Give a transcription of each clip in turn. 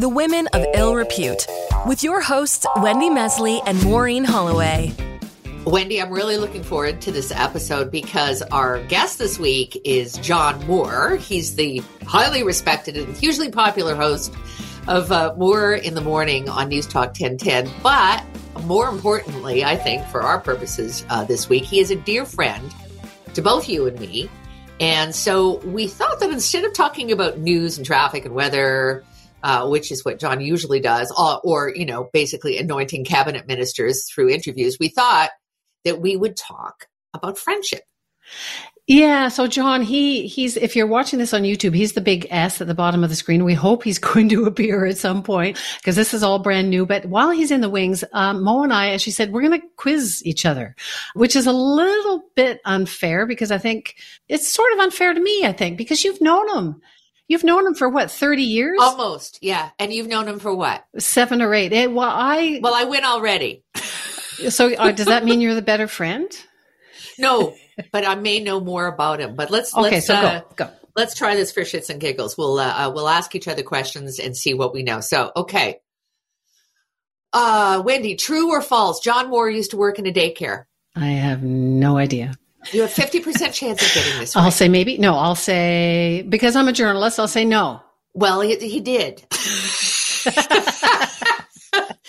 The Women of Ill Repute, with your hosts, Wendy Mesley and Maureen Holloway. Wendy, I'm really looking forward to this episode because our guest this week is John Moore. He's the highly respected and hugely popular host of uh, Moore in the Morning on Newstalk 1010. But more importantly, I think, for our purposes uh, this week, he is a dear friend to both you and me. And so we thought that instead of talking about news and traffic and weather, uh, which is what John usually does, or, or, you know, basically anointing cabinet ministers through interviews, we thought that we would talk about friendship. Yeah, so John, he he's if you're watching this on YouTube, he's the big S at the bottom of the screen. We hope he's going to appear at some point because this is all brand new. But while he's in the wings, um, Mo and I, as she said, we're going to quiz each other, which is a little bit unfair because I think it's sort of unfair to me. I think because you've known him. You've known him for what, 30 years? Almost, yeah. And you've known him for what? Seven or eight. Eh, well, I. Well, I win already. so uh, does that mean you're the better friend? No, but I may know more about him. But let's okay, let's so uh, go, go. let's try this for shits and giggles. We'll uh, uh, we'll ask each other questions and see what we know. So okay, uh, Wendy, true or false? John Moore used to work in a daycare. I have no idea. You have fifty percent chance of getting this. I'll say maybe. No, I'll say because I'm a journalist. I'll say no. Well, he, he did.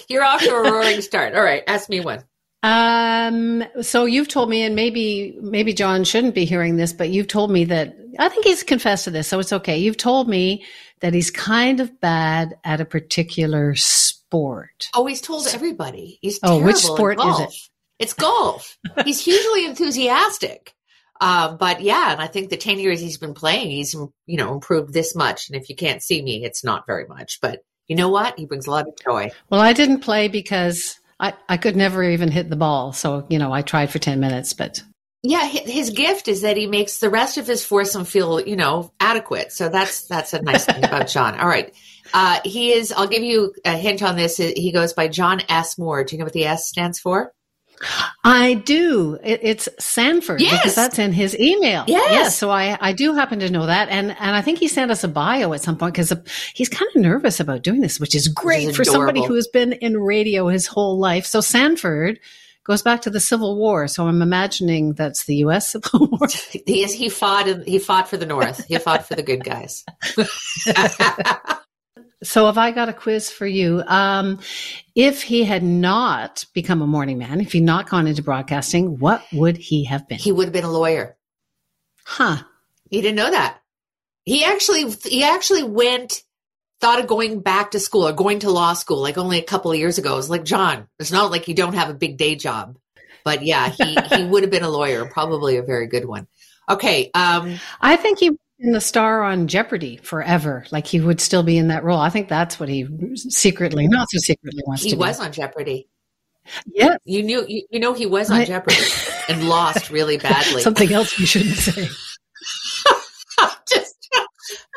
You're off to a roaring start. All right, ask me one. Um, so you've told me, and maybe maybe John shouldn't be hearing this, but you've told me that I think he's confessed to this, so it's okay. You've told me that he's kind of bad at a particular sport. Oh, he's told everybody. He's Oh, which sport is it? It's golf. he's hugely enthusiastic. Um, but yeah, and I think the 10 years he's been playing, he's, you know, improved this much. And if you can't see me, it's not very much, but you know what? He brings a lot of joy. Well, I didn't play because I, I could never even hit the ball. So, you know, I tried for 10 minutes, but Yeah. His gift is that he makes the rest of his foursome feel, you know, adequate. So that's, that's a nice thing about John. All right. Uh, he is, I'll give you a hint on this. He goes by John S. Moore. Do you know what the S stands for? I do. It, it's Sanford Yes. because that's in his email. Yes. So I, I do happen to know that. And, and I think he sent us a bio at some point because he's kind of nervous about doing this, which is great is for somebody who has been in radio his whole life. So Sanford goes back to the Civil War. So I'm imagining that's the U.S. Civil War. He is, he fought, he fought for the North. He fought for the good guys. So have I got a quiz for you? Um, if he had not become a morning man, if he'd not gone into broadcasting, what would he have been? he would have been a lawyer. huh. He didn't know that. He actually he actually went thought of going back to school or going to law school like only a couple of years ago. It was like John, it's not like you don't have a big day job. But yeah, he he would have been a lawyer, probably a very good one. Okay, um I think he in the star on Jeopardy forever. Like he would still be in that role. I think that's what he secretly, not so secretly wants he to He was do. on Jeopardy. Yeah. You knew you, you know he was on I- Jeopardy and lost really badly. Something else you shouldn't say. Just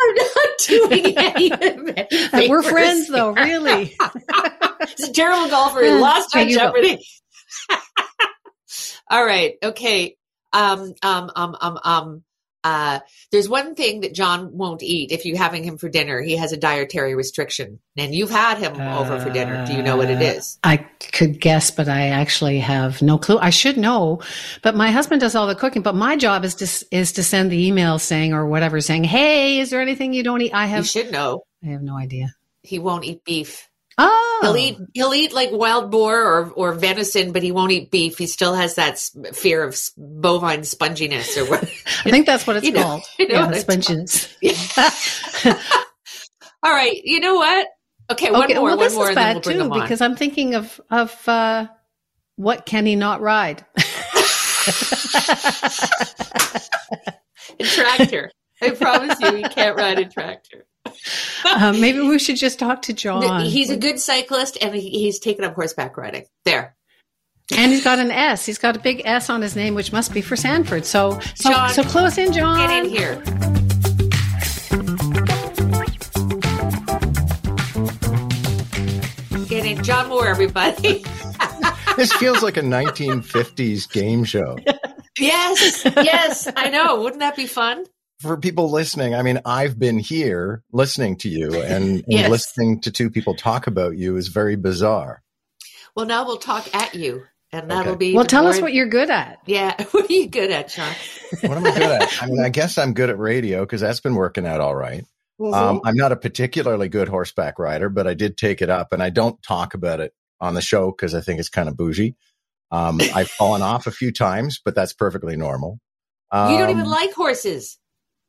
I'm not doing any of it. We're friends though, really. it's a terrible golfer. He lost on. Jeopardy. All right. Okay. Um, um, um, um, um, uh, there's one thing that John won't eat if you're having him for dinner. He has a dietary restriction, and you've had him over for dinner. Do you know what it Uh. I could guess, but I actually have no clue. I should know, but my husband does all the cooking. But my job is to is to send the email saying or whatever saying, "Hey, is there anything you don't eat?" I You have should know. I have no idea. He won't eat beef. Oh, He'll eat he'll eat like wild boar or or venison, but he won't eat beef. He still has that fear of bovine sponginess or what. I think that's what it's You know- called. you know yeah, what sponginess. All right. You know what? Okay, one okay, more, well, one this more, is and then bad we'll bring too because I'm thinking of of uh, what can he not ride? a tractor. I promise you, he can't ride a tractor. Um, maybe we should just talk to John. He's a good cyclist, and he's taken up horseback riding. There, and he's got an S. He's got a big S on his name, which must be for Sanford. So, so, John, so close in, John. get in here. Get in, John Moore, everybody. This feels like a 1950s game show. yes, yes, I know. Wouldn't that be fun? For people listening, I mean, I've been here listening to you and, and Yes. listening to two people talk about you is very bizarre. Well, now we'll talk at you, and that'll Okay. be Well, tell us more- what you're good at. Yeah, what are you good at, Sean? What am I good at? I mean, I guess I'm good at radio because that's been working out all right. Mm-hmm. Um, I'm not a particularly good horseback rider, but I did take it up and I don't talk about it on the show because I think it's kind of bougie. Um, I've fallen off a few times, but that's perfectly normal. Um, you don't even like horses.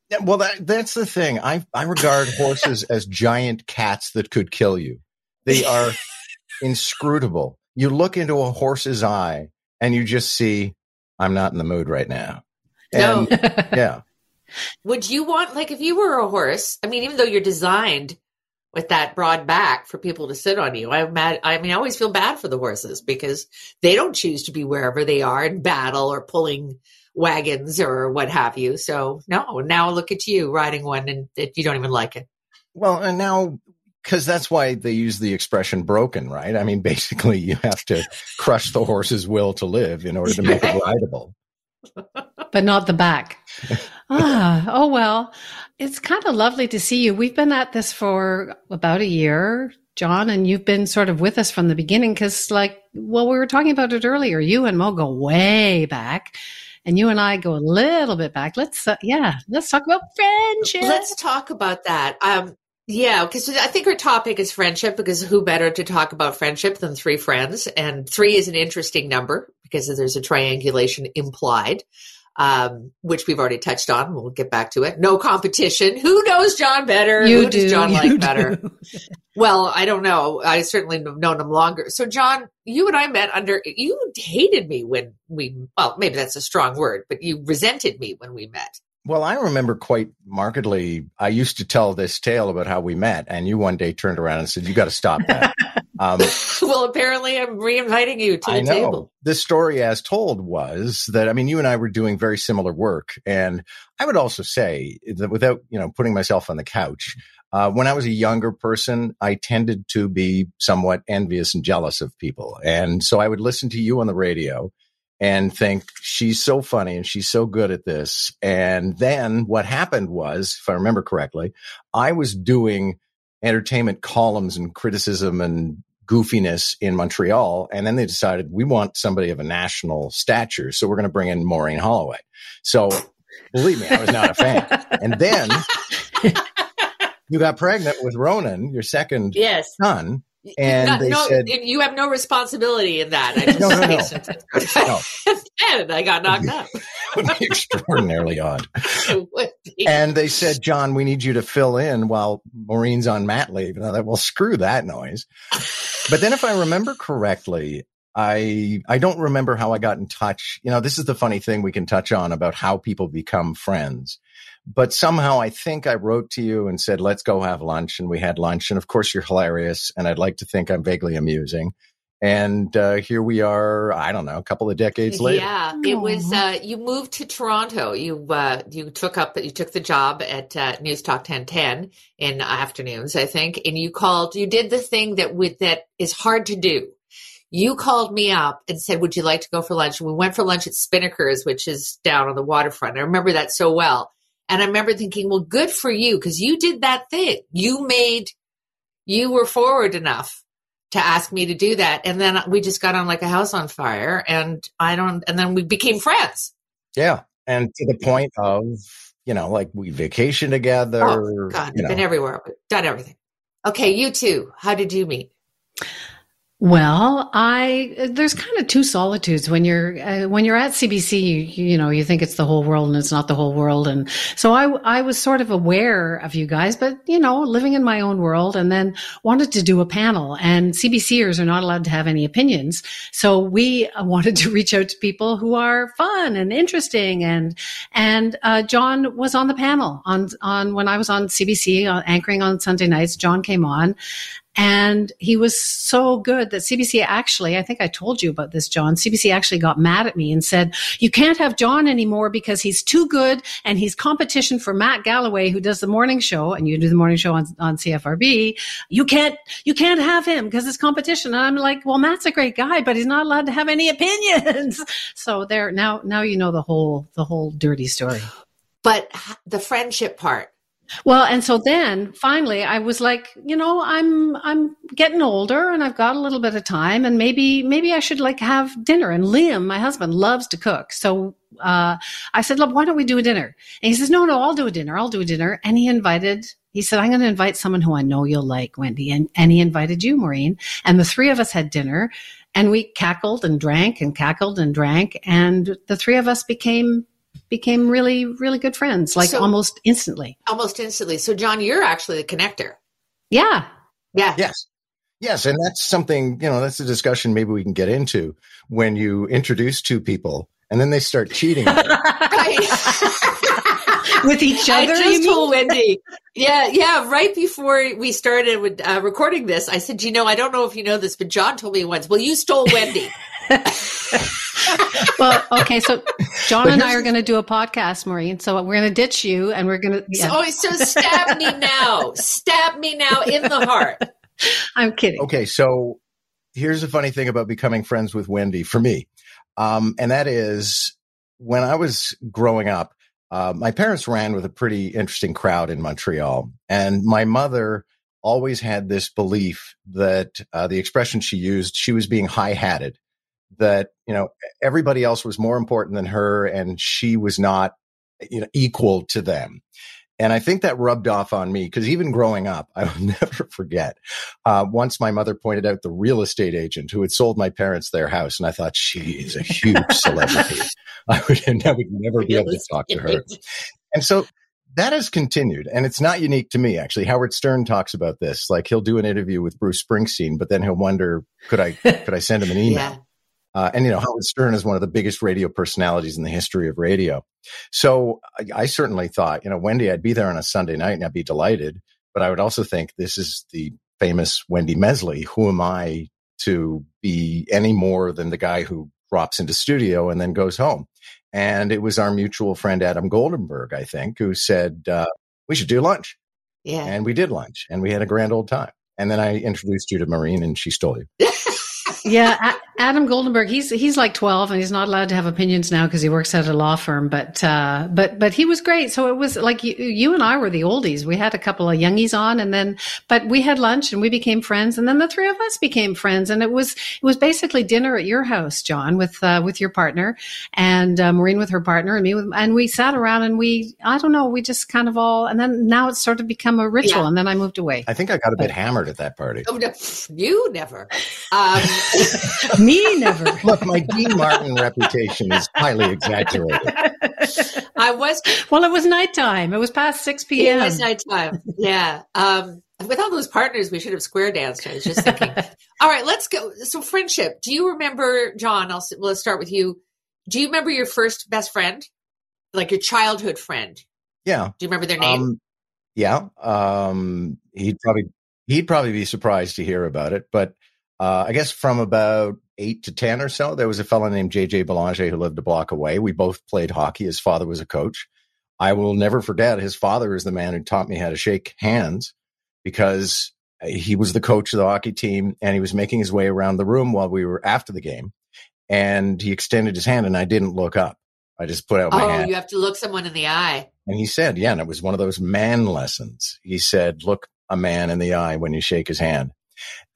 Yeah, well, that, that's the thing. I, I regard horses as giant cats that could kill you. They are inscrutable. You look into a horse's eye and you just see, I'm not in the mood right now. No. Yeah. Would you want, like, if you were a horse? I mean, even though you're designed with that broad back for people to sit on you, I'm mad. I mean, I always feel bad for the horses because they don't choose to be wherever they are in battle or pulling wagons or what have you. So, no, now look at you riding one and that you don't even like it. Well, and now, because that's why they use the expression broken, right? I mean, basically, you have to crush the horse's will to live in order to make it rideable. but not the back. ah, oh well. It's kind of lovely to see you. We've been at this for about a year, John, and you've been sort of with us from the beginning because, like, well, we were talking about it earlier. You and Mo go way back, and you and I go a little bit back. Let's, uh, yeah, let's talk about friendship. Let's talk about that. Um, yeah, because I think our topic is friendship because who better to talk about friendship than three friends? And three is an interesting number because there's a triangulation implied, um, which we've already touched on. We'll get back to it. No competition. Who knows John better? you who do. does John you like better? Well, I don't know. I certainly have known him longer. So, John, you and I met under, you hated me when we, well, maybe that's a strong word, but you resented me when we met. Well, I remember quite markedly. I used to tell this tale about how we met, and you one day turned around and said, "You got to stop that." um, well, apparently I'm re-inviting you to the I know. table. The story as told was that I mean, you and I were doing very similar work, and I would also say that without you know putting myself on the couch, uh, when I was a younger person, I tended to be somewhat envious and jealous of people, and so I would listen to you on the radio and think she's so funny and she's so good at this. And then what happened was, if I remember correctly, I was doing entertainment columns and criticism and goofiness in Montreal. And then they decided we want somebody of a national stature. So we're going to bring in Maureen Holloway. So believe me, I was not a fan. And then you got pregnant with Ronan, your second Yes. son. And Not- they no, said- you have no responsibility in that. I just No, no, no. No. and I got knocked up. Would be extraordinarily odd. Be. And they said, John, we need you to fill in while Maureen's on mat leave. And I thought, well, screw that noise. But then if I remember correctly, I I don't remember how I got in touch. You know, this is the funny thing we can touch on about how people become friends. But somehow I think I wrote to you and said, let's go have lunch. And we had lunch. And of course, you're hilarious. And I'd like to think I'm vaguely amusing. And uh, here we are, I don't know, a couple of decades later. Yeah, it was. Uh, you moved to Toronto. You uh, you took up you took the job at uh, Newstalk ten ten in afternoons, I think, and you called. You did the thing that with that is hard to do. You called me up and said, "Would you like to go for lunch?" We went for lunch at Spinnakers, which is down on the waterfront. I remember that so well, and I remember thinking, "Well, good for you because you did that thing. You made you were forward enough." To ask me to do that. And then we just got on like a house on fire and I don't, and then we became friends. Yeah. And to the point of, you know, like we vacation together. Oh God, you we've been everywhere, We've done everything. Okay. You too. How did you meet? Well, I there's kind of two solitudes when you're uh, when you're at CBC. You, you know, you think it's the whole world, and it's not the whole world. And so I I was sort of aware of you guys, but you know, living in my own world, and then wanted to do a panel. And CBCers are not allowed to have any opinions, so we uh, wanted to reach out to people who are fun and interesting. And and uh, John was on the panel on on when I was on CBC uh, anchoring on Sunday nights. John came on, and he was so good that CBC actually, I think I told you about this, John. CBC actually got mad at me and said, you can't have John anymore because he's too good and he's competition for Matt Galloway, who does the morning show and you do the morning show on, on CFRB. You can't, you can't have him because it's competition. And I'm like, well, Matt's a great guy, but he's not allowed to have any opinions. so there, now, now you know the whole, the whole dirty story. but the friendship part. Well, and so then finally I was like, you know, I'm I'm getting older and I've got a little bit of time and maybe maybe I should like have dinner. And Liam, my husband, loves to cook. So uh, I said, look, why don't we do a dinner? And he says, no, no, I'll do a dinner. I'll do a dinner. And he invited he said, I'm going to invite someone who I know you'll like, Wendy. And, and he invited you, Maureen. And the three of us had dinner and we cackled and drank and cackled and drank. And the three of us became became really, really good friends, like so, almost instantly. Almost instantly. So, John, you're actually the connector. Yeah. Yeah. Yes. Yes. And that's something, you know, that's a discussion maybe we can get into when you introduce two people and then they start cheating. With each other. I just told Wendy. Yeah, yeah. Right before we started with, uh, recording this, I said, "You know, I don't know if you know this, but John told me once. Well, you stole Wendy." well, okay, so John and I are going to do a podcast, Maureen. So we're going to ditch you, and we're going to. Yeah. Oh, so stab me now! stab me now in the heart. I'm kidding. Okay, so here's the funny thing about becoming friends with Wendy for me, um, and that is when I was growing up. Uh, my parents ran with a pretty interesting crowd in Montreal, and my mother always had this belief that uh, the expression she used, she was being high hatted that you know everybody else was more important than her and she was not you know equal to them. And i think that rubbed off on me because even growing up i will never forget uh, once my mother pointed out the real estate agent who had sold my parents their house and i thought she is a huge celebrity. I would, I would never be able to talk to her. and so that has continued and it's not unique to me actually. Howard stern talks about this like he'll do an interview with bruce springsteen but then he'll wonder could i could i send him an email? yeah. Uh, and you know, Howard Stern is one of the biggest radio personalities in the history of radio. So I, I, certainly thought, you know, Wendy, I'd be there on a Sunday night and I'd be delighted. But I would also think this is the famous Wendy Mesley. Who am I to be any more than the guy who drops into studio and then goes home? And it was our mutual friend Adam Goldenberg, I think, who said uh, we should do lunch. Yeah, and we did lunch, and we had a grand old time. And then I introduced you to Maureen, and she stole you. yeah, Adam Goldenberg, he's he's like 12 and he's not allowed to have opinions now because he works at a law firm, but uh, but but he was great. So it was like you, you and I were the oldies. We had a couple of youngies on and then but we had lunch and we became friends and then the three of us became friends and it was it was basically dinner at your house, John, with uh, with your partner and uh, Maureen with her partner and me with and we sat around and we I don't know, we just kind of all and then now it's sort of become a ritual yeah. and then I moved away. I think I got a bit but, hammered at that party. Oh, no, you never. Um, Me never. Look, my Dean Martin reputation is highly exaggerated. I was. Well, it was nighttime. It was past 6 p.m. It was nighttime. Yeah. Um, with all those partners, we should have square danced. I was just thinking. all right, let's go. So, friendship. Do you remember, John? I'll let's start with you. Do you remember your first best friend, like your childhood friend? Yeah. Do you remember their name? Um, yeah. Um, he'd probably he'd probably be surprised to hear about it, but uh, I guess from about eight to 10 or so, there was a fellow named JJ Belanger who lived a block away. We both played hockey. His father was a coach. I will never forget his father is the man who taught me how to shake hands because uh, he was the coach of the hockey team and he was making his way around the room while we were after the game. And he extended his hand and I didn't look up. I just put out my oh, hand. Oh, you have to look someone in the eye. And he said, yeah, and it was one of those man lessons. He said, look a man in the eye when you shake his hand.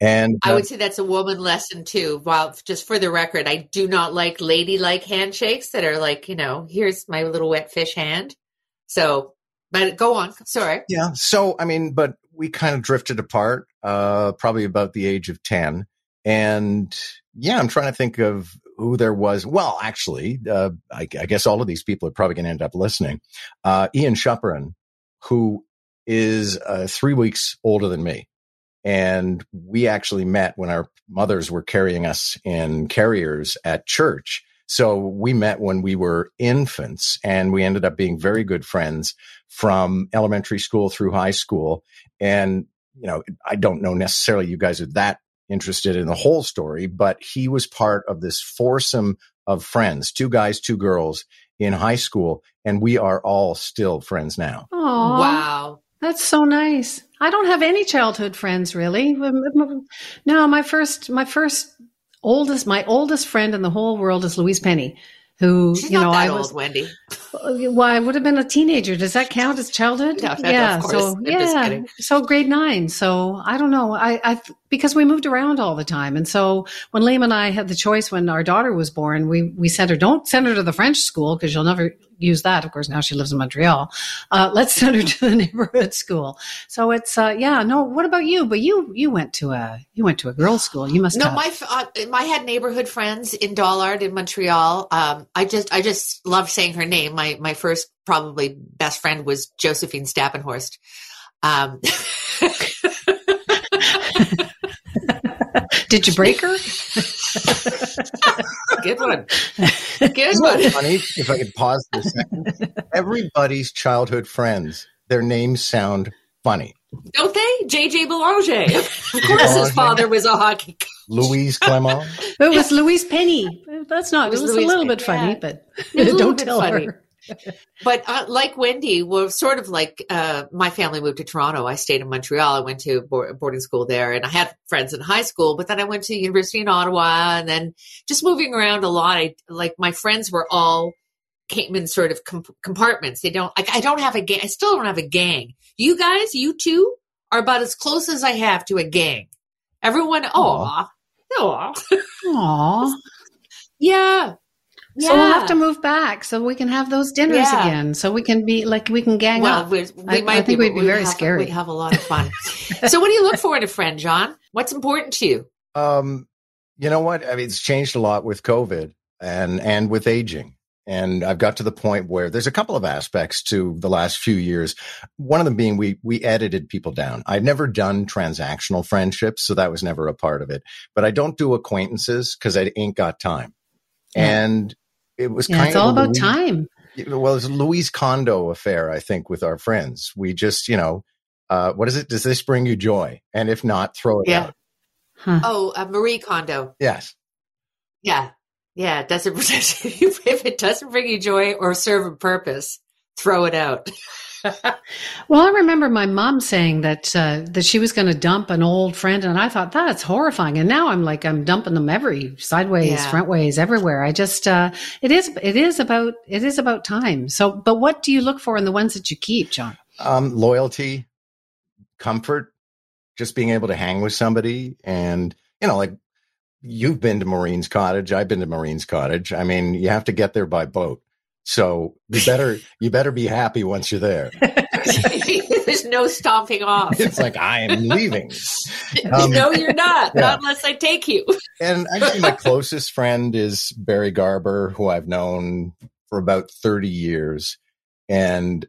And uh, I would say that's a woman lesson too. While just for the record, I do not like ladylike handshakes that are like, you know, here's my little wet fish hand. So, but go on. Sorry. Yeah. So, I mean, but we kind of drifted apart, uh, probably about the age of 10. And yeah, I'm trying to think of who there was. Well, actually, uh, I, I, guess all of these people are probably going to end up listening. Uh, Ian Schupperen, who is uh, three weeks older than me. And we actually met when our mothers were carrying us in carriers at church. So we met when we were infants and we ended up being very good friends from elementary school through high school. And, you know, I don't know necessarily you guys are that interested in the whole story, but he was part of this foursome of friends, two guys, two girls in high school. And we are all still friends now. Aww. Wow. That's so nice. I don't have any childhood friends really. Um, um, um, no, my first, my first oldest, my oldest friend in the whole world is Louise Penny, who She's you know I old, was. Wendy. Uh, well, I would have been a teenager. Does that count as childhood? No, no, yeah. of course. So I'm yeah. So grade nine. So I don't know. I, I because we moved around all the time, and so when Liam and I had the choice when our daughter was born, we we sent her. Don't send her to the French school because you'll never use that. Of course, now she lives in Montreal. Uh, let's send her to the neighborhood school. So it's uh, yeah. No. What about you? But you you went to a you went to a girls' school. You must No, have. my uh, I had neighborhood friends in Dollard in Montreal. Um, I just I just love saying her name. My my first probably best friend was Josephine Stappenhorst. Um, Did you break her? Good one. Good one. funny? If I could pause for a second, everybody's childhood friends, their names sound funny. Don't they? JJ Belanger. Of course, his father was a hockey. coach. Louise Clement. It was Louise Penny. That's not. It It was was, a little Penny, bit funny, yeah. but It was a little don't tell funny. her. But uh, like Wendy, well, sort of like uh, my family moved to Toronto. I stayed in Montreal. I went to board, boarding school there, and I had friends in high school. But then I went to university in Ottawa, and then just moving around a lot. I like my friends were all came in sort of com- compartments. They don't. Like, I don't have a gang. I still don't have a gang. You guys, you two, are about as close as I have to a gang. Everyone, aw, aw, Aw. yeah. So we'll have to move back so we can have those dinners Yeah. again. So we can be like we can gang Well, up. we, we I- might I think be, we'd be we'd very have, scary. We'd have a lot of fun. so, what do you look for in a friend, John? What's important to you? Um, you know what? I mean, it's changed a lot with COVID and and with aging. And I've got to the point where there's a couple of aspects to the last few years. One of them being we we edited people down. I've never done transactional friendships, so that was never a part of it. But I don't do acquaintances because I ain't got time. Yeah. And it was yeah, kind it's of all about Louise- time. Well, it's Louise Kondo affair, I think, with our friends. We just, you know, uh, what is it? Does this bring you joy? And if not, throw it Yeah. out. Huh. Oh, uh, Marie Kondo. Yes. Yeah, yeah. It doesn't if it doesn't bring you joy or serve a purpose, throw it out. Well, I remember my mom saying that uh, that she was going to dump an old friend, and I thought that's horrifying. And now I'm like I'm dumping them every sideways, Yeah. frontways, everywhere. I just uh, it is it is about it is about time. So, but what do you look for in the ones that you keep, John? Um, loyalty, comfort, just being able to hang with somebody. And, you know, like you've been to Maureen's Cottage. I've been to Maureen's Cottage. I mean, you have to get there by boat. So you better, you better be happy once you're there. There's no stomping off. It's like, I am leaving. Um, no, you're not. yeah. Not unless I take you. And actually, my closest friend is Barry Garber, who I've known for about 30 years. And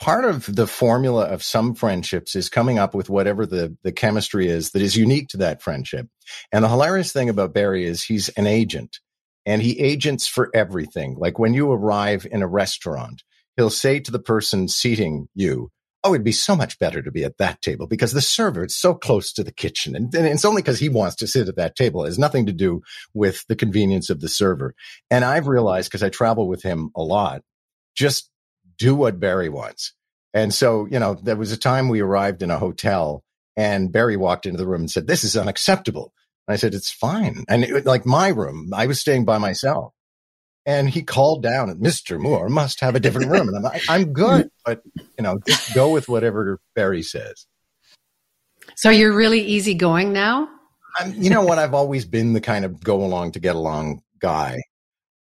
part of the formula of some friendships is coming up with whatever the, the chemistry is that is unique to that friendship. And the hilarious thing about Barry is he's an agent and he agents for everything. Like when you arrive in a restaurant, he'll say to the person seating you, Oh, it'd be so much better to be at that table because the server is so close to the kitchen. And, and it's only because he wants to sit at that table. It has nothing to do with the convenience of the server. And I've realized because I travel with him a lot, just do what Barry wants. And so, you know, there was a time we arrived in a hotel and Barry walked into the room and said, This is unacceptable. And I said, It's fine. And it, like my room, I was staying by myself. And he called down and Mr. Moore must have a different room. And I'm like, I'm good, but you know, just go with whatever Barry says. So you're really easygoing now. I'm, you know what? I've always been the kind of go along to get along guy.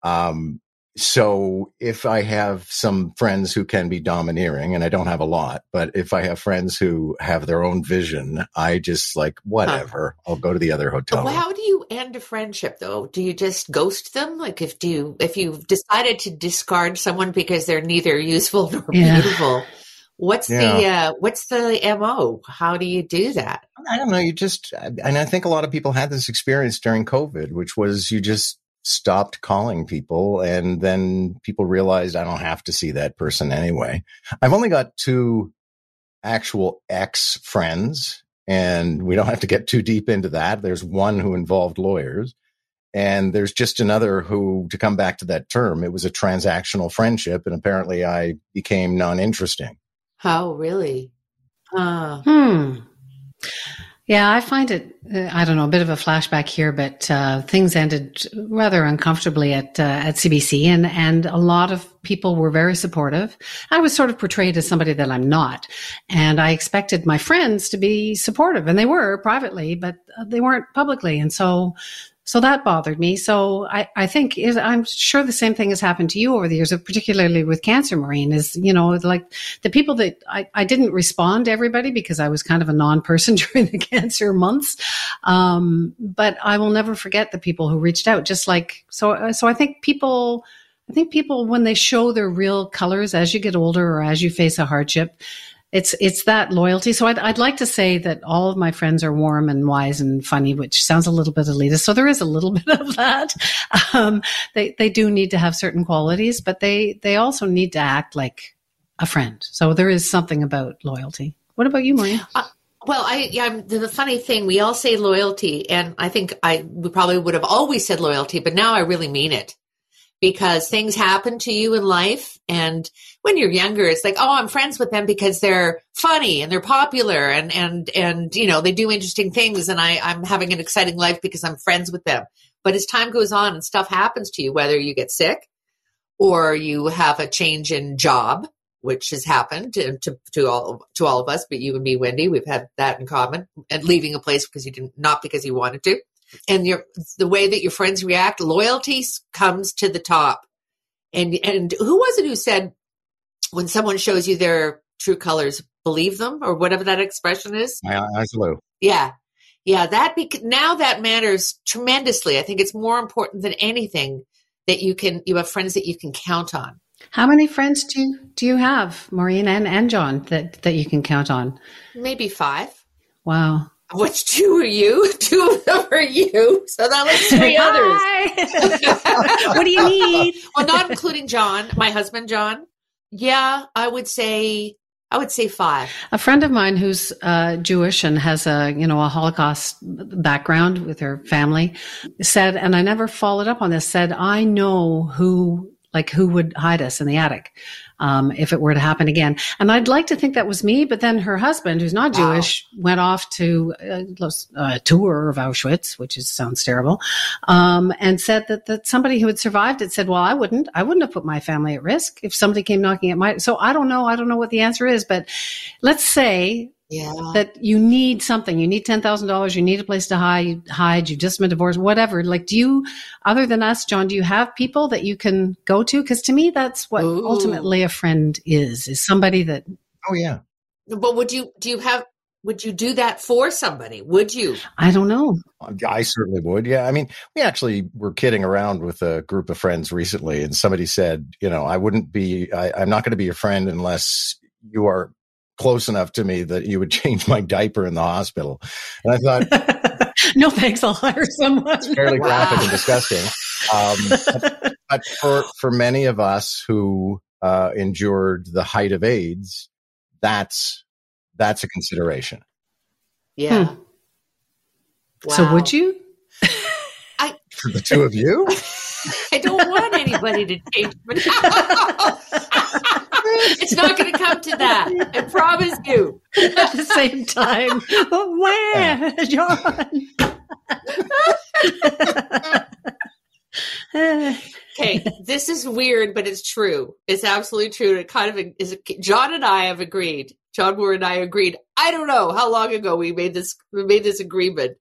Um, so if I have some friends who can be domineering, and I don't have a lot, but if I have friends who have their own vision, I just like whatever. I'll go to the other hotel. Well, how do you end a friendship though? Do you just ghost them? Like if do you if you've decided to discard someone because they're neither useful nor Yeah. beautiful, what's the uh what's the MO? How do you do that? I don't know. You just, and I think a lot of people had this experience during COVID, which was you just stopped calling people and then people realized I don't have to see that person anyway. I've only got two actual ex friends and we don't have to get too deep into that. There's one who involved lawyers and there's just another who, to come back to that term, it was a transactional friendship and apparently I became non interesting. How really? Uh, Hmm. Yeah, I find it, uh, I don't know, a bit of a flashback here, but uh, things ended rather uncomfortably at uh, at CBC, and and a lot of people were very supportive. I was sort of portrayed as somebody that I'm not, and I expected my friends to be supportive, and they were privately, but uh, they weren't publicly, and so so that bothered me. So I, I think is, I'm sure the same thing has happened to you over the years, particularly with cancer, Maureen, is, you know, like the people that I, I didn't respond to everybody because I was kind of a non-person during the cancer months. Um, but I will never forget the people who reached out, just like, so, so I think people, I think people, when they show their real colors as you get older or as you face a hardship, it's it's that loyalty. So I'd, I'd like to say that all of my friends are warm and wise and funny, which sounds a little bit elitist. So there is a little bit of that. Um, they they do need to have certain qualities, but they they also need to act like a friend. So there is something about loyalty. What about you, Maria? Uh, well, I yeah, the funny thing we all say loyalty, and I think I we probably would have always said loyalty, but now I really mean it because things happen to you in life. And when you're younger, it's like, oh, I'm friends with them because they're funny and they're popular and, and, and, you know, they do interesting things. And I, I'm having an exciting life because I'm friends with them. But as time goes on and stuff happens to you, whether you get sick or you have a change in job, which has happened to, to, to, all to all of us, but you and me, Wendy, we've had that in common. And leaving a place because you didn't, not because you wanted to and your the way that your friends react, loyalty comes to the top. And and who was it who said when someone shows you their true colors, believe them or whatever that expression is? Absolutely. Yeah. Yeah, that bec- now that matters tremendously. I think it's more important than anything that you can you have friends that you can count on. How many friends do you, do you have, Maureen and, and John, that, that you can count on? Maybe five. Wow. Which two are you? Two of them are you. So that was three others. what do you need? well, not including John, my husband, John. Yeah, I would say I would say five. A friend of mine who's uh, Jewish and has a you know a Holocaust background with her family said, and I never followed up on this. Said I know who like who would hide us in the attic um, if it were to happen again. And I'd like to think that was me, but then her husband, who's not wow. Jewish, went off to a, a, tour of Auschwitz, which is, sounds terrible, um, and said that, that somebody who had survived it said, well, I wouldn't, I wouldn't have put my family at risk if somebody came knocking at my, so I don't know. I don't know what the answer is, but let's say yeah. that you need something. You need ten thousand dollars. You need a place to hide. Hide. You've just been divorced. Whatever. Like, do you, other than us, John, do you have people that you can go to? Because to me, that's what Ooh. ultimately a friend is. Is somebody that. Oh yeah. But would you? Do you have? Would you do that for somebody? Would you? I don't know. I certainly would. Yeah. I mean, we actually were kidding around with a group of friends recently, and somebody said, you know, I wouldn't be. I, I'm not going to be your friend unless you are close enough to me that you would change my diaper in the hospital. And I thought, no thanks, I'll hire someone. It's fairly wow. graphic and disgusting. Um, but, but, for for many of us who uh, endured the height of AIDS, that's that's a consideration. Yeah. Hmm. Wow. So would you? I for the two of you. I don't want anybody to change. it's not going to come to that. I promise you. At the same time, where, John? okay, this is weird, but it's true. It's absolutely true. It kind of is. John and I have agreed. John Moore and I agreed. I don't know how long ago we made this. We made this agreement.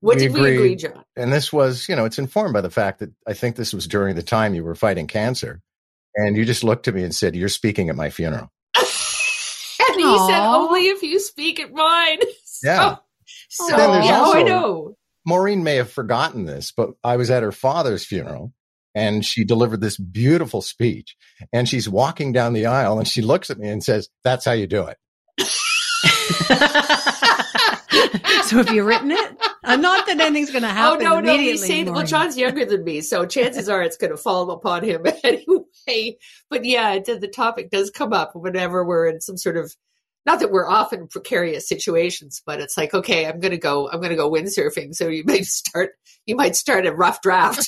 What we did agreed, we agree, John? And this was, you know, it's informed by the fact that I think this was during the time you were fighting cancer. And you just looked at me and said, You're speaking at my funeral. and he Aww. said, Only if you speak at mine. Yeah. So, so yeah, also, I know. Maureen may have forgotten this, but I was at her father's funeral and she delivered this beautiful speech. And she's walking down the aisle and she looks at me and says, That's how you do it. so have you written it? Uh, not that anything's going to happen. Oh no, no. He's saying, well, John's younger than me, so chances are it's going to fall upon him anyway. But yeah, the topic does come up whenever we're in some sort of not that we're often precarious situations, but it's like, okay, I'm going to go, I'm going to go windsurfing. So you might start, you might start a rough draft.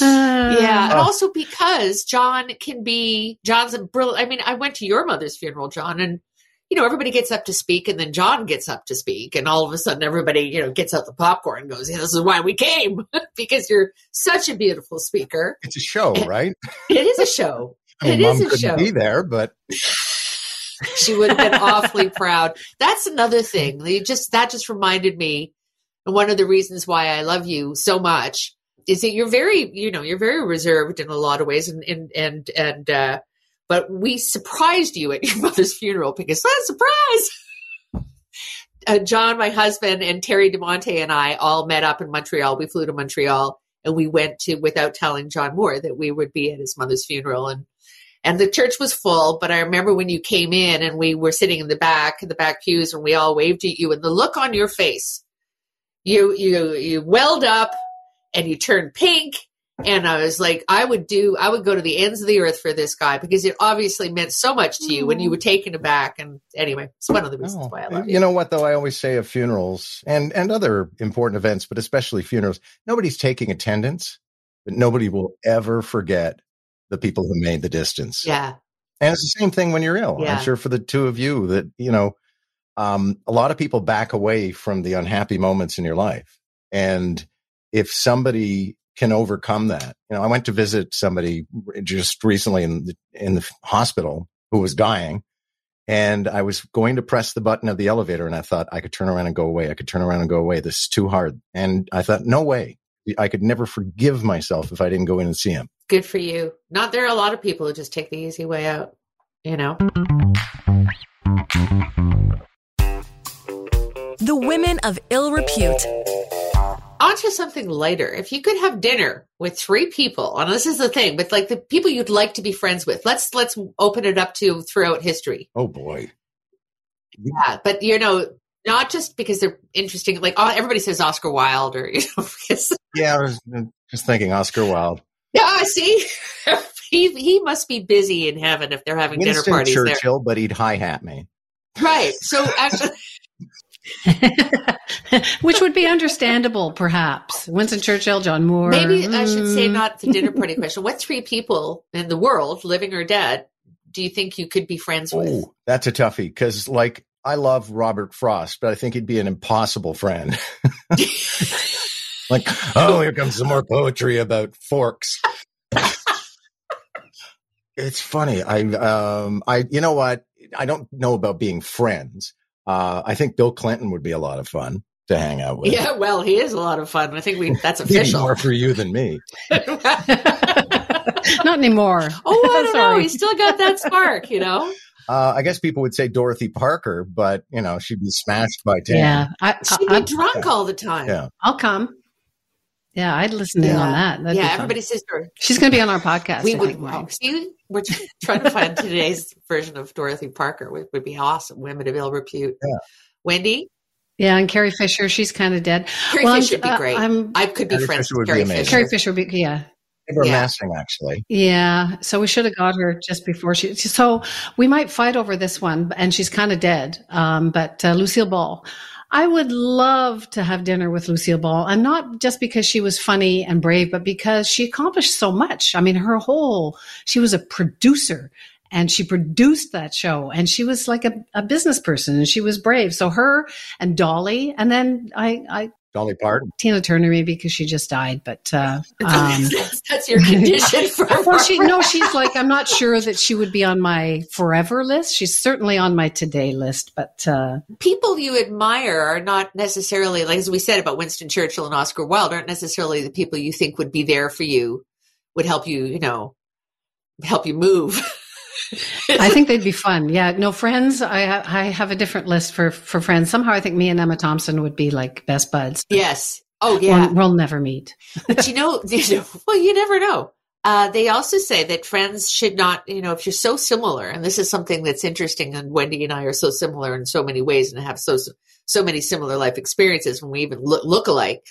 yeah, and also because John can be John's a brilliant. I mean, I went to your mother's funeral, John, and you know, everybody gets up to speak and then John gets up to speak and all of a sudden everybody, you know, gets out the popcorn and goes, yeah, this is why we came because you're such a beautiful speaker. It's a show, right? It is a show. I mean, it mom is a couldn't show. be there, but she would have been awfully proud. That's another thing. Just that just reminded me, and one of the reasons why I love you so much is that you're very, you know, you're very reserved in a lot of ways, and and and and. uh but we surprised you at your mother's funeral because what a surprise! Uh, John, my husband, and Terry DiMonte and I all met up in Montreal. We flew to Montreal and we went to without telling John Moore that we would be at his mother's funeral and and the church was full but i remember when you came in and we were sitting in the back in the back pews and we all waved at you and the look on your face you you you welled up and you turned pink and i was like i would do i would go to the ends of the earth for this guy because it obviously meant so much to you when you were taken aback and anyway it's one of the reasons Oh, why i love you you know what though? I always say of funerals and and other important events, but especially funerals, nobody's taking attendance, but nobody will ever forget the people who made the distance. yeah And it's the same thing when you're ill. Yeah. I'm sure for the two of you that, you know, um, a lot of people back away from the unhappy moments in your life. And if somebody can overcome that, you know, I went to visit somebody just recently in the, in the hospital who was dying. And I was going to press the button of the elevator and I thought I could turn around and go away. I could turn around and go away. This is too hard. And I thought, no way. I could never forgive myself if I didn't go in and see him. good for you not there are a lot of people who just take the easy way out you know The women of ill repute. On to something lighter. If you could have dinner with three people, and this is the thing, with like the people you'd like to be friends with, let's let's open it up to throughout history. Oh boy. Yeah, but you know, not just because they're interesting. Like oh, everybody says Oscar Wilde, or you know, because, Yeah, I was uh, just thinking Oscar Wilde. yeah, I see, he he must be busy in heaven if they're having dinner Winston parties there. Churchill, but he'd hi hat me. Right. So actually, Which would be understandable, perhaps. Winston Churchill, John Moore. maybe I should say mm. not the dinner party question. What three people in the world, living or dead, do you think you could be friends with? Oh, that's a toughie because, like, I love Robert Frost, but I think he'd be an impossible friend. like, oh, here comes some more poetry about forks. it's funny. I, um, I, you know what? I don't know about being friends. Uh, I think Bill Clinton would be a lot of fun to hang out with. Yeah, well, he is a lot of fun. I think we that's Maybe official. more for you than me. Not anymore. Oh, I don't know. Sorry. He's still got that spark, you know. Uh, I guess people would say Dorothy Parker, but you know she'd be smashed by ten. Yeah, I, She'd I, be drunk all the time. Yeah. I'll come. Yeah, I'd listen in on that. That'd yeah, fun. everybody says Dor- She's going to be on our podcast. we I would. think, Wow. See, we're trying to find today's version of Dorothy Parker. Would, would be awesome. Women of ill repute. Yeah. Wendy, Yeah, and Carrie Fisher, she's kind of dead. Carrie Well, Fisher would be uh, great. I'm- I could be Carrie friends Fisher with would be Carrie amazing. Fisher. Carrie Fisher, would be, yeah. They were Yeah. massing actually. Yeah, so we should have got her just before she. So we might fight over this one, and she's kind of dead. Um, but uh, Lucille Ball, I would love to have dinner with Lucille Ball, and not just because she was funny and brave, but because she accomplished so much. I mean, her whole she was a producer. And she produced that show, and she was like a, a business person, and she was brave. So her and Dolly, and then I, I Dolly Parton. Tina Turner maybe because she just died, but uh, um, that's, that's your condition for. well, she no, she's like I'm not sure that she would be on my forever list. She's certainly on my today list, but uh, people you admire are not necessarily like as we said about Winston Churchill and Oscar Wilde aren't necessarily the people you think would be there for you, would help you, you know, help you move. I think they'd be fun. Yeah, no friends. I I have a different list for for friends. Somehow I think me and Emma Thompson would be like best buds. yes. Oh yeah. We'll, we'll never meet. but you know, you know, well, you never know. Uh, they also say that friends should not, you know, if you're so similar, and this is something that's interesting, and Wendy and I are so similar in so many ways and have so so many similar life experiences when we even look, look alike.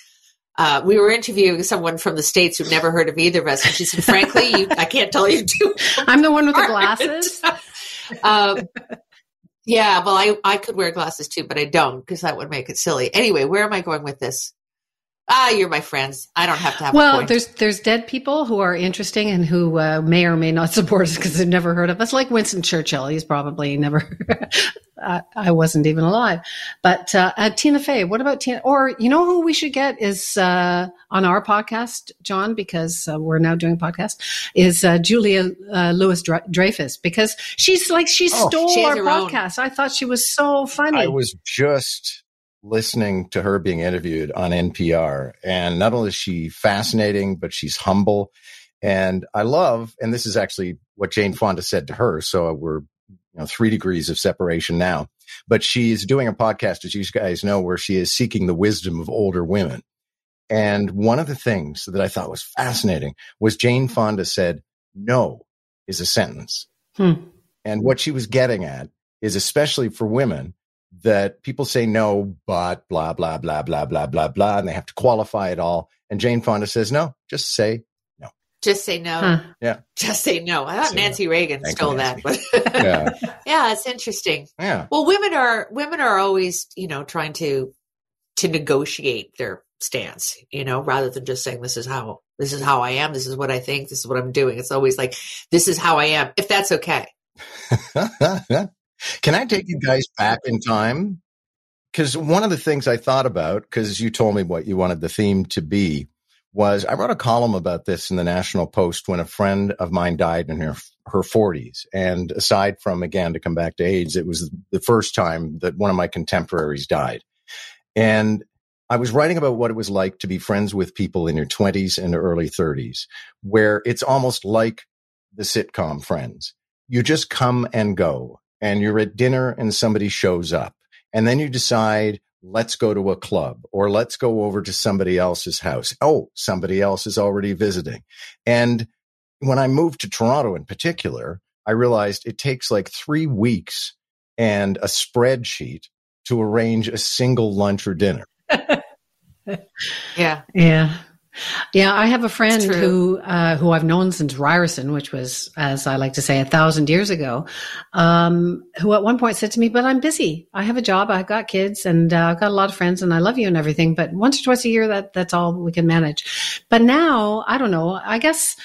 Uh, we were interviewing someone from the states who'd never heard of either of us, and she said, "Frankly, you, I can't tell you two I'm the one with the glasses. um, yeah, well, I, I could wear glasses too, but I don't because that would make it silly. Anyway, where am I going with this? Ah, you're my friends. I don't have to have. Well, there's there's dead people who are interesting and who uh, may or may not support us because they've never heard of us. Like Winston Churchill, he's probably never. I, I, wasn't even alive. But uh, uh, Tina Fey, what about Tina? Or you know who we should get is uh, on our podcast, John, because uh, we're now doing podcast. Is uh, Julia Louis Dreyfus because she's like she oh, stole she our podcast. Own. I thought she was so funny. I was just listening to her being interviewed on NPR. And not only is she fascinating, but she's humble. And I love, and this is actually what Jane Fonda said to her. So we're, you know, three degrees of separation now. But she's doing a podcast, as you guys know, where she is seeking the wisdom of older women. And one of the things that I thought was fascinating was Jane Fonda said, no is a sentence. Hmm. And what she was getting at is especially for women, that people say no, but blah, blah, blah, blah, blah, blah, blah, and they have to qualify it all. And Jane Fonda says, no, just say no. Just say no. Huh. Yeah. Just say no. I thought say Nancy no. Reagan Thank stole that, but yeah. yeah, it's interesting. Yeah. Well, women are women are always, you know, trying to to negotiate their stance, you know, rather than just saying this is how this is how I am, this is what I think, this is what I'm doing. It's always like this is how I am, if that's okay. Can I take you guys back in time? Because one of the things I thought about, because you told me what you wanted the theme to be, was I wrote a column about this in the National Post when a friend of mine died in her her 40s. And aside from again to come back to AIDS, it was the first time that one of my contemporaries died. And I was writing about what it was like to be friends with people in your 20s and early 30s, where it's almost like the sitcom Friends. You just come and go and you're at dinner and somebody shows up and then you decide let's go to a club or let's go over to somebody else's house. Oh somebody else is already visiting. And when i moved to toronto in particular i realized it takes like three weeks and a spreadsheet to arrange a single lunch or dinner. Yeah. Yeah yeah, I have a friend who uh, who I've known since Ryerson, which was, as I like to say, a thousand years ago. Um, who at one point said to me, "But I'm busy. I have a job. I've got kids, and uh, I've got a lot of friends, and I love you and everything. But once or twice a year, that that's all we can manage." But now, I don't know. I guess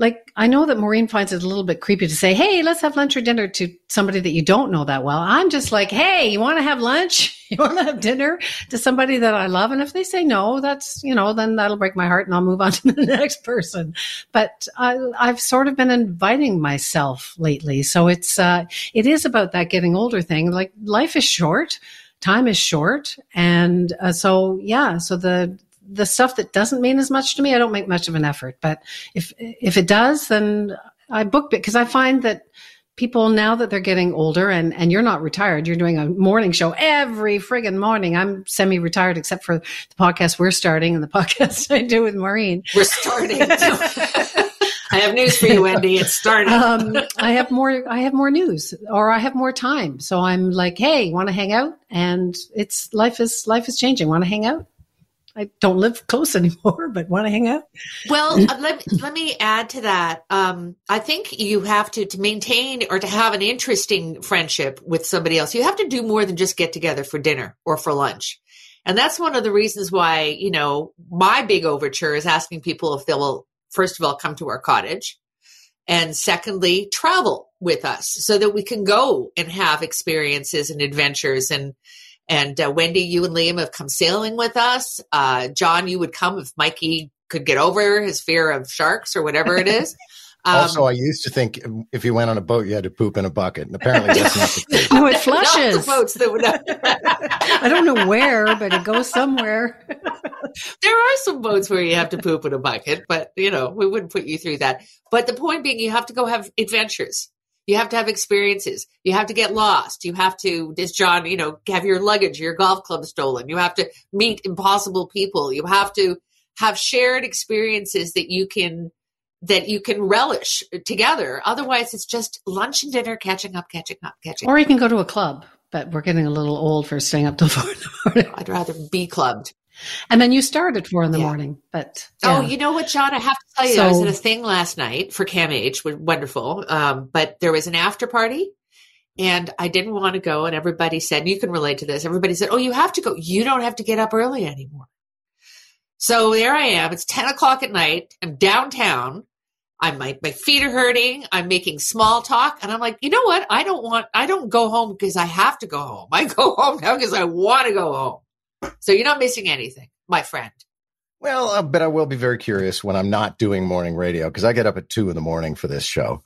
like I know that Maureen finds it a little bit creepy to say, "Hey, let's have lunch or dinner" to somebody that you don't know that well. I'm just like, "Hey, you want to have lunch? You want to have dinner?" to somebody that I love, and if they say no, that's you know, then that'll break my heart, and I'll move on to the next person. But I, have sort of been inviting myself lately, so it's uh, it is about that getting older thing. Like life is short, time is short, and uh, so yeah, so the the stuff that doesn't mean as much to me, I don't make much of an effort. But if if it does, then I book it because I find that people now that they're getting older and and you're not retired, you're doing a morning show every friggin' morning. I'm semi-retired except for the podcast we're starting and the podcast I do with Maureen. We're starting. I have news for you, Wendy. It's starting. um, I have more. I have more news, or I have more time. So I'm like, hey, want to hang out? And it's life is life is changing. Want to hang out? I don't live close anymore, but want to hang out. Well, uh, let, let me add to that. Um, I think you have to, to maintain or to have an interesting friendship with somebody else. You have to do more than just get together for dinner or for lunch. And that's one of the reasons why, you know, my big overture is asking people if they'll, first of all, come to our cottage. And secondly, travel with us so that we can go and have experiences and adventures and, and uh, Wendy, you and Liam have come sailing with us. Uh, John, you would come if Mikey could get over his fear of sharks or whatever it is. Um, also, I used to think if you went on a boat, you had to poop in a bucket, and apparently that's not the case. no, it flushes. boats that would. I don't know where, but it goes somewhere. there are some boats where you have to poop in a bucket, but you know we wouldn't put you through that. But the point being, you have to go have adventures. You have to have experiences. You have to get lost. You have to, as John, you know, have your luggage, your golf club stolen. You have to meet impossible people. You have to have shared experiences that you can that you can relish together. Otherwise, it's just lunch and dinner, catching up, catching up, catching. Up. Or you can go to a club, but we're getting a little old for staying up till four in the morning. I'd rather be clubbed. And then you start at four in the yeah. morning. But oh, yeah. oh, you know what, John? I have to tell you, so, I was at a thing last night for CAMH, was wonderful. Um, but there was an after party, and I didn't want to go. And everybody said, "You can relate to this." Everybody said, "Oh, you have to go. You don't have to get up early anymore." So there I am. It's 10 o'clock at night. I'm downtown. I'm my, my feet are hurting. I'm making small talk. And I'm like, you know what? I don't want, I don't go home because I have to go home. I go home now because I want to go home. So you're not missing anything, my friend. Well, uh, but I will be very curious when I'm not doing morning radio because I get up at two in the morning for this show.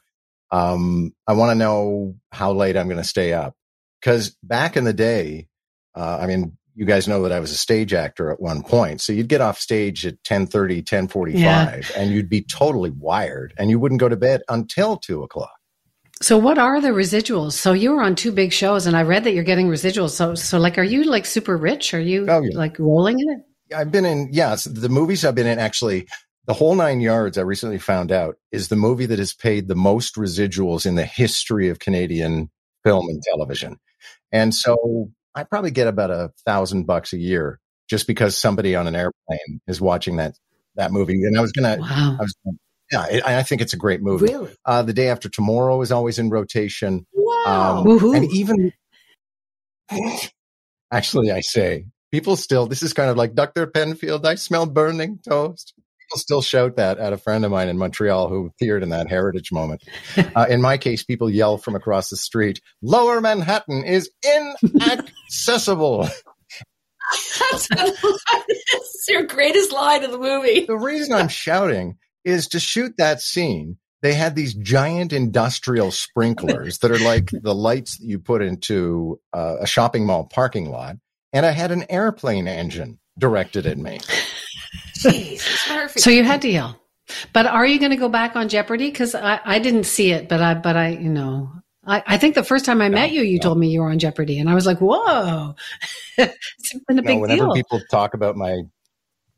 Um, I want to know how late I'm going to stay up because back in the day, uh, I mean, you guys know that I was a stage actor at one point. So you'd get off stage at 1030, 1045 yeah. and you'd be totally wired and you wouldn't go to bed until two o'clock. So what are the residuals? So you were on two big shows and I read that you're getting residuals. So, so like, are you like super rich? Are you oh, yeah. like rolling in it? I've been in, yes, the movies I've been in actually, the whole nine yards I recently found out is the movie that has paid the most residuals in the history of Canadian film and television. And so I probably get about a thousand bucks a year just because somebody on an airplane is watching that that movie. And I was gonna, wow. I was, yeah, I, I think it's a great movie. Really? Uh, the day after tomorrow is always in rotation. Wow! Um, and even actually, I say people still. This is kind of like Dr. Penfield. I smell burning toast people still shout that at a friend of mine in Montreal who appeared in that heritage moment. Uh, in my case, people yell from across the street, Lower Manhattan is inaccessible. That's, That's your greatest line of the movie. The reason I'm shouting is to shoot that scene. They had these giant industrial sprinklers that are like the lights that you put into uh, a shopping mall parking lot. And I had an airplane engine directed at me. Jeez, so you had to yell. But are you going to go back on Jeopardy? Because I, I didn't see it, but I, but I, you know, I, I think the first time I no, met you, you no. told me you were on Jeopardy, and I was like, "Whoa!" it's been a big whenever deal. people talk about my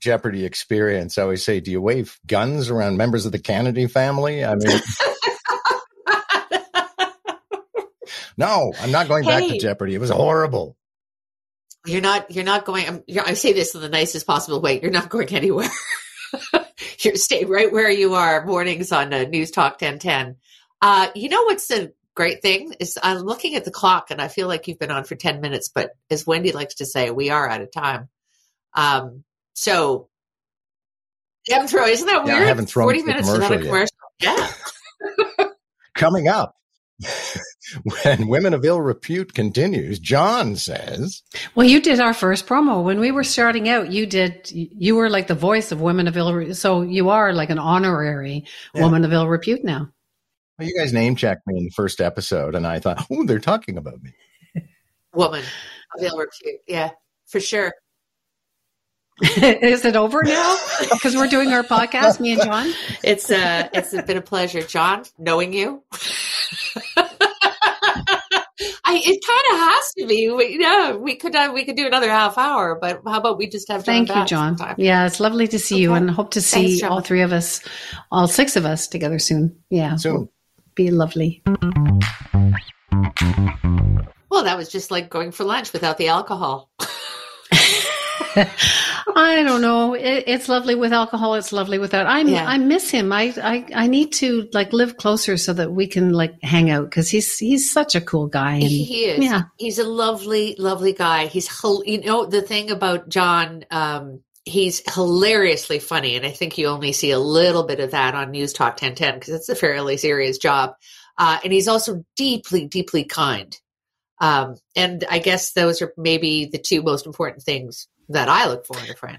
Jeopardy experience, I always say, "Do you wave guns around members of the Kennedy family?" I mean, no, I'm not going hey. back to Jeopardy. It was horrible you're not you're not going I'm, i say this in the nicest possible way you're not going anywhere you stay right where you are mornings on uh, Newstalk 1010 uh, you know what's the great thing is i'm looking at the clock and i feel like you've been on for 10 minutes but as wendy likes to say we are out of time um, so you haven't thrown isn't that weird yeah, I haven't thrown 40 minutes without a commercial yet. yeah coming up when Women of Ill Repute continues, John says, Well, you did our first promo. When we were starting out, you did, you were like the voice of Women of Ill Repute. So you are like an honorary yeah. Woman of Ill Repute now. Well, you guys name checked me in the first episode, and I thought, oh, they're talking about me. Woman of Ill Repute. Yeah, for sure. Is it over now? Because we're doing our podcast, me and John. It's uh it's been a pleasure, John, knowing you. I, it kind of has to be. We, yeah, we could uh, we could do another half hour, but how about we just have John Thank you, John. Sometime? Yeah, it's lovely to see okay. you, and hope to see Thanks, all three of us, all six of us together soon. Yeah, soon. Be lovely. Well, that was just like going for lunch without the alcohol. I don't know. It, it's lovely with alcohol. It's lovely without. I yeah. I miss him. I, I I need to like live closer so that we can like hang out because he's he's such a cool guy. And, he is. Yeah, he's a lovely lovely guy. He's you know the thing about John. Um, he's hilariously funny, and I think you only see a little bit of that on Newstalk 1010 because it's a fairly serious job. Uh, and he's also deeply deeply kind. Um, and I guess those are maybe the two most important things that I look for in a friend.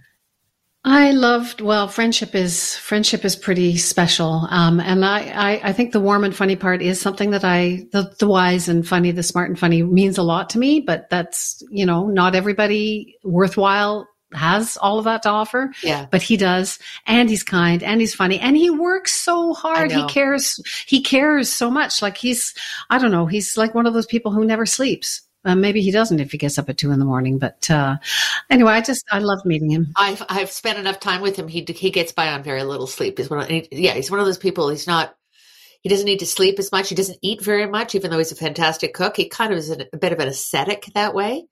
I loved well, friendship is friendship is pretty special, um, and I, I, I think the warm and funny part is something that I the, the wise and funny, the smart and funny means a lot to me. But that's you know not everybody worthwhile has all of that to offer. Yeah. But he does. And he's kind and he's funny and he works so hard. He cares. He cares so much. Like he's, I don't know, he's like one of those people who never sleeps. Uh, maybe he doesn't if he gets up at two in the morning. But uh, anyway, I just I love meeting him. I've I've spent enough time with him. He he gets by on very little sleep. He's one of, he, yeah, he's one of those people. He's not. He doesn't need to sleep as much. He doesn't eat very much, even though he's a fantastic cook. He kind of is a, a bit of an ascetic that way.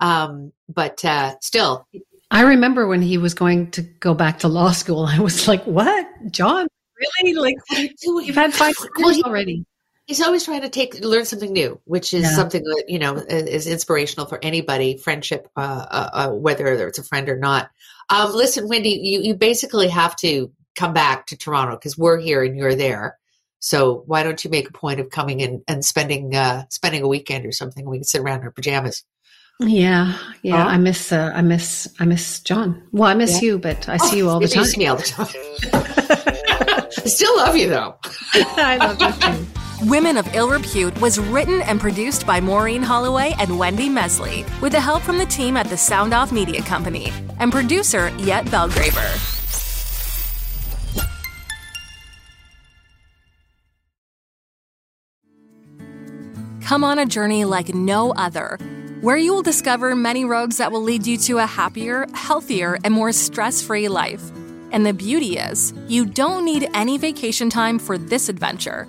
Um, but uh, still, I remember when he was going to go back to law school. I was like, "What, John? Really? Like, what are you doing? You've had five well, years already." He's always trying to take learn something new, which is Yeah. something that you know is, inspirational for anybody. Friendship, uh, uh, uh, whether it's a friend or not. Um, listen, Wendy, you you basically have to come back to Toronto because we're here and you're there. So why don't you make a point of coming in and spending uh, spending a weekend or something? We can sit around in our pajamas. Yeah, yeah. I miss, uh, I miss, I miss John. Well, I miss Yeah. you, but I see you all the You time. see me all the time. I still love you though. I love you too. Women of Ill Repute was written and produced by Maureen Holloway and Wendy Mesley, with the help from the team at the Sound Off Media Company and producer Jet Belgraver. Come on a journey like no other, where you will discover many roads that will lead you to a happier, healthier, and more stress free life. And the beauty is, you don't need any vacation time for this adventure.